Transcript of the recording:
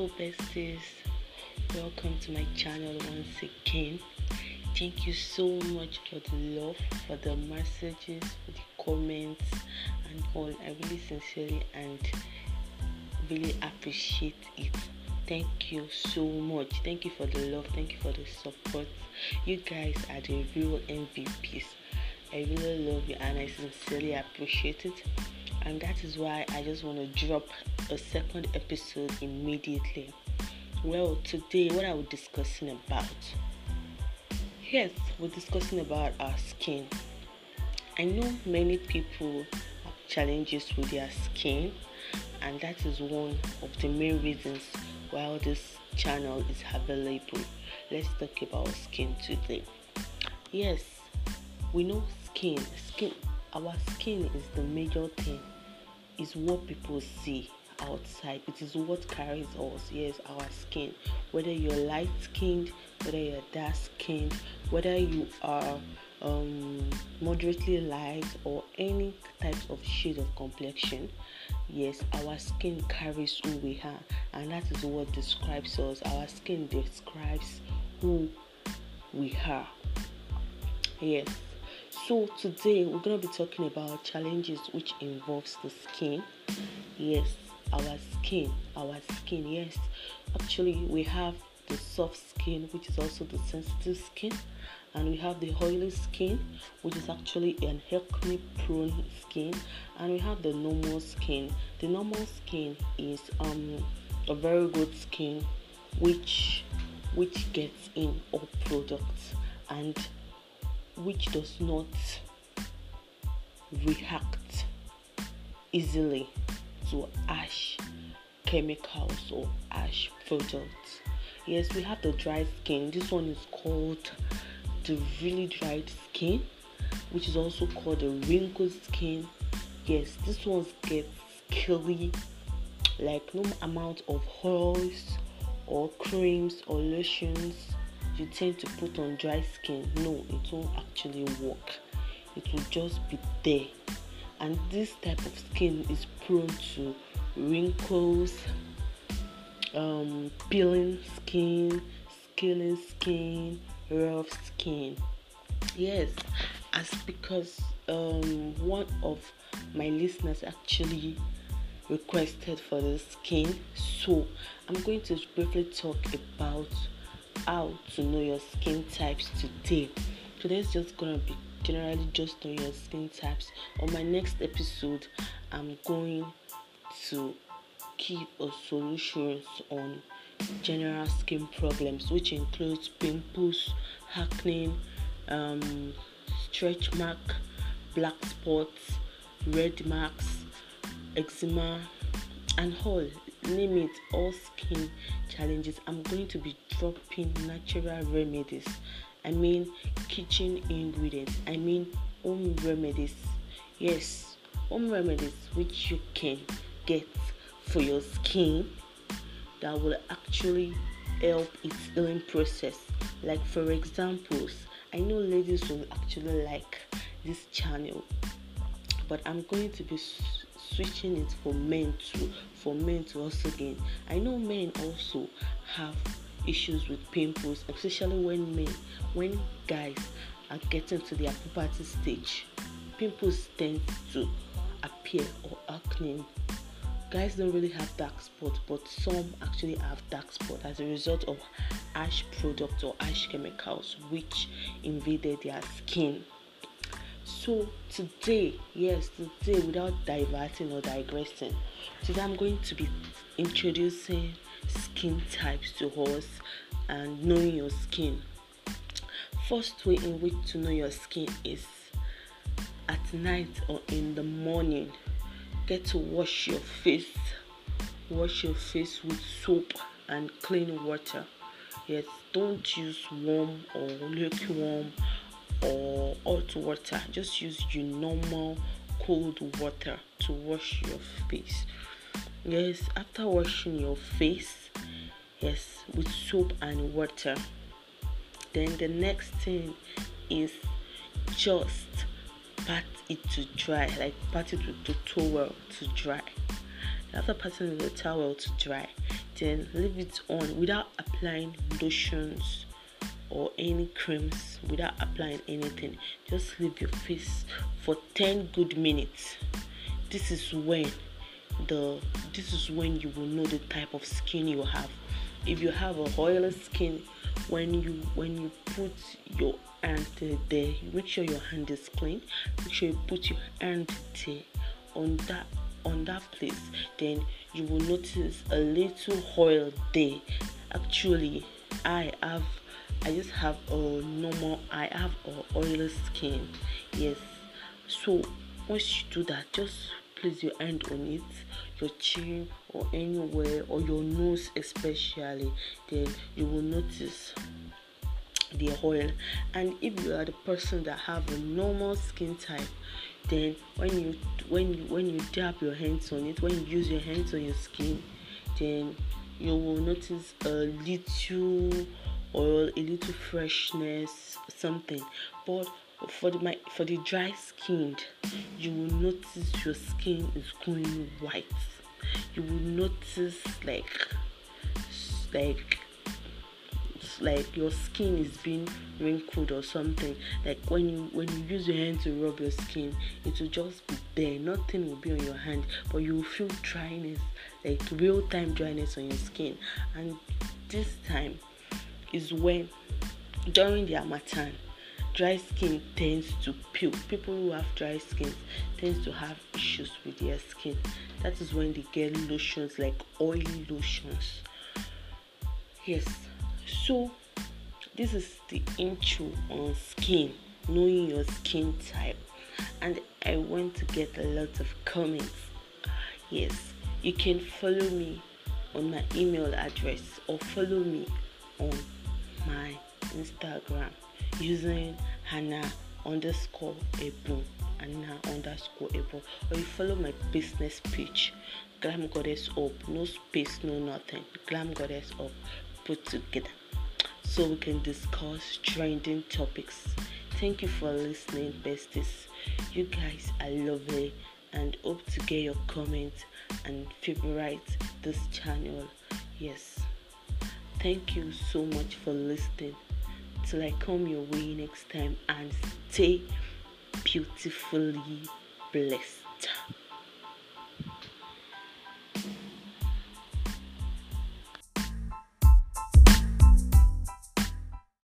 Hello, besties. Welcome to my channel once again. Thank you so much for the love, for the messages, for the comments, and all. I really sincerely and really appreciate it. Thank you so much. Thank you for the love. Thank you for the support. You guys are the real MVPs. I really love you and I sincerely appreciate it. And that is why I just want to drop a second episode immediately. Well, today, what are we discussing about? Yes, we're discussing about our skin. I know many people have challenges with their skin, and that is one of the main reasons why this channel is available. Let's talk about skin today. Yes, we know skin. Skin, our skin is the major thing. Is what people see outside. It is what carries us. Yes, our skin. Whether you're light skinned, whether you're dark skinned, whether you are um, moderately light or any types of shade of complexion. Yes, our skin carries who we are, and that is what describes us. Our skin describes who we are. Yes. So today we're gonna be talking about challenges which involves the skin. Yes, our skin, our skin. Yes, actually we have the soft skin, which is also the sensitive skin, and we have the oily skin, which is actually an acne prone skin, and we have the normal skin. The normal skin is um a very good skin, which which gets in all products and which does not react easily to ash chemicals or ash products. Yes, we have the dry skin. This one is called the really dried skin, which is also called the wrinkled skin. Yes, this one gets scaly, like no amount of oils or creams or lotions you tend to put on dry skin. No, it won't actually work. It will just be there. And this type of skin is prone to wrinkles, um, peeling skin, scaling skin, rough skin. Yes, as because um, one of my listeners actually requested for the skin, so I'm going to briefly talk about how to know your skin types today. Today's just gonna be generally just on your skin types. On my next episode, I'm going to give a solutions on general skin problems, which includes pimples, acne, um, stretch mark, black spots, red marks, eczema, and all. Name it, all skin challenges. I'm going to be dropping natural remedies. I mean, kitchen ingredients. I mean, home remedies. Yes, home remedies which you can get for your skin that will actually help its healing process. Like for examples, I know ladies will actually like this channel, but I'm going to be switching it for men too, for men to also gain. I know men also have issues with pimples, especially when men, when guys are getting to their puberty stage. Pimples tend to appear or acne guys don't really have dark spots but some actually have dark spots as a result of ash products or ash chemicals which invaded their skin so today yes today without diverting or digressing today i'm going to be introducing skin types to us and knowing your skin. First way in which to know your skin is at night or in the morning. Get to wash your face. Wash your face with soap and clean water. Yes don't use warm or lukewarm or hot water. Just use your normal cold water to wash your face. Yes after washing your face yes with soap and water then the next thing is just pat it to dry, like pat it with the towel to dry. After patting the towel to dry, then leave it on without applying lotions or any creams without applying anything. Just leave your face for 10 good minutes. This is when the this is when you will know the type of skin you have. If you have a oily skin when you when you put your hand there make sure your hand is clean. Make sure you put your hand there on that on that place. Then you will notice a little oil there. Actually i have i just have a normal i have a oily skin. Yes. So once you do that just place your hand on it your chin or anywhere or your nose especially then you will notice the oil. And if you are the person that have a normal skin type then when you when you when you dab your hands on it when you use your hands on your skin then you will notice a little oil a little freshness something. But for the my for the dry skinned you will notice your skin is going white. You will notice like like like your skin is being wrinkled or something. Like when you when you use your hand to rub your skin it will just be there. Nothing will be on your hand but you will feel dryness like real time dryness on your skin. And this time is when during the harmattan dry skin tends to peel people who have dry skin tends to have issues with their skin. That is when they get lotions like oily lotions. Yes. So this is the intro on skin knowing your skin type. And i want to get a lot of comments. Yes. You can follow me on my email address or follow me on my instagram using hannah underscore ebo hannah underscore ebo or you follow my business page glam goddess up no space no nothing glam goddess up put together so we can discuss trending topics. Thank you for listening, besties. You guys are lovely and hope to get your comments and favorite this channel. Yes. Thank you so much for listening. Till I come your way next time and stay beautifully blessed.